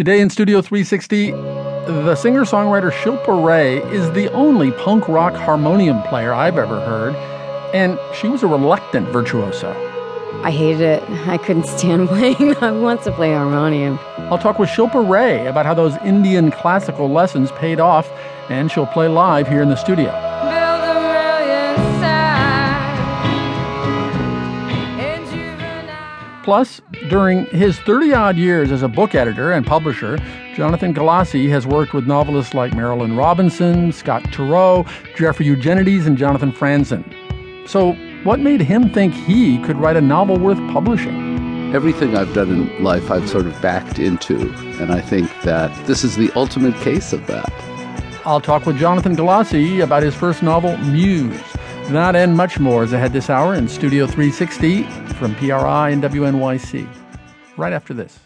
Today in Studio 360, the singer songwriter Shilpa Ray is the only punk rock harmonium player I've ever heard, and she was a reluctant virtuoso. I hated it. I couldn't stand playing. I want to play harmonium. I'll talk with Shilpa Ray about how those Indian classical lessons paid off, and she'll play live here in the studio. Plus, during his 30 odd years as a book editor and publisher, Jonathan Galassi has worked with novelists like Marilynne Robinson, Scott Turow, Jeffrey Eugenides, and Jonathan Franzen. So, what made him think he could write a novel worth publishing? Everything I've done in life, I've sort of backed into, and I think that this is the ultimate case of that. I'll talk with Jonathan Galassi about his first novel, Muse. That and much more is ahead this hour in Studio 360 from PRI and WNYC. Right after this.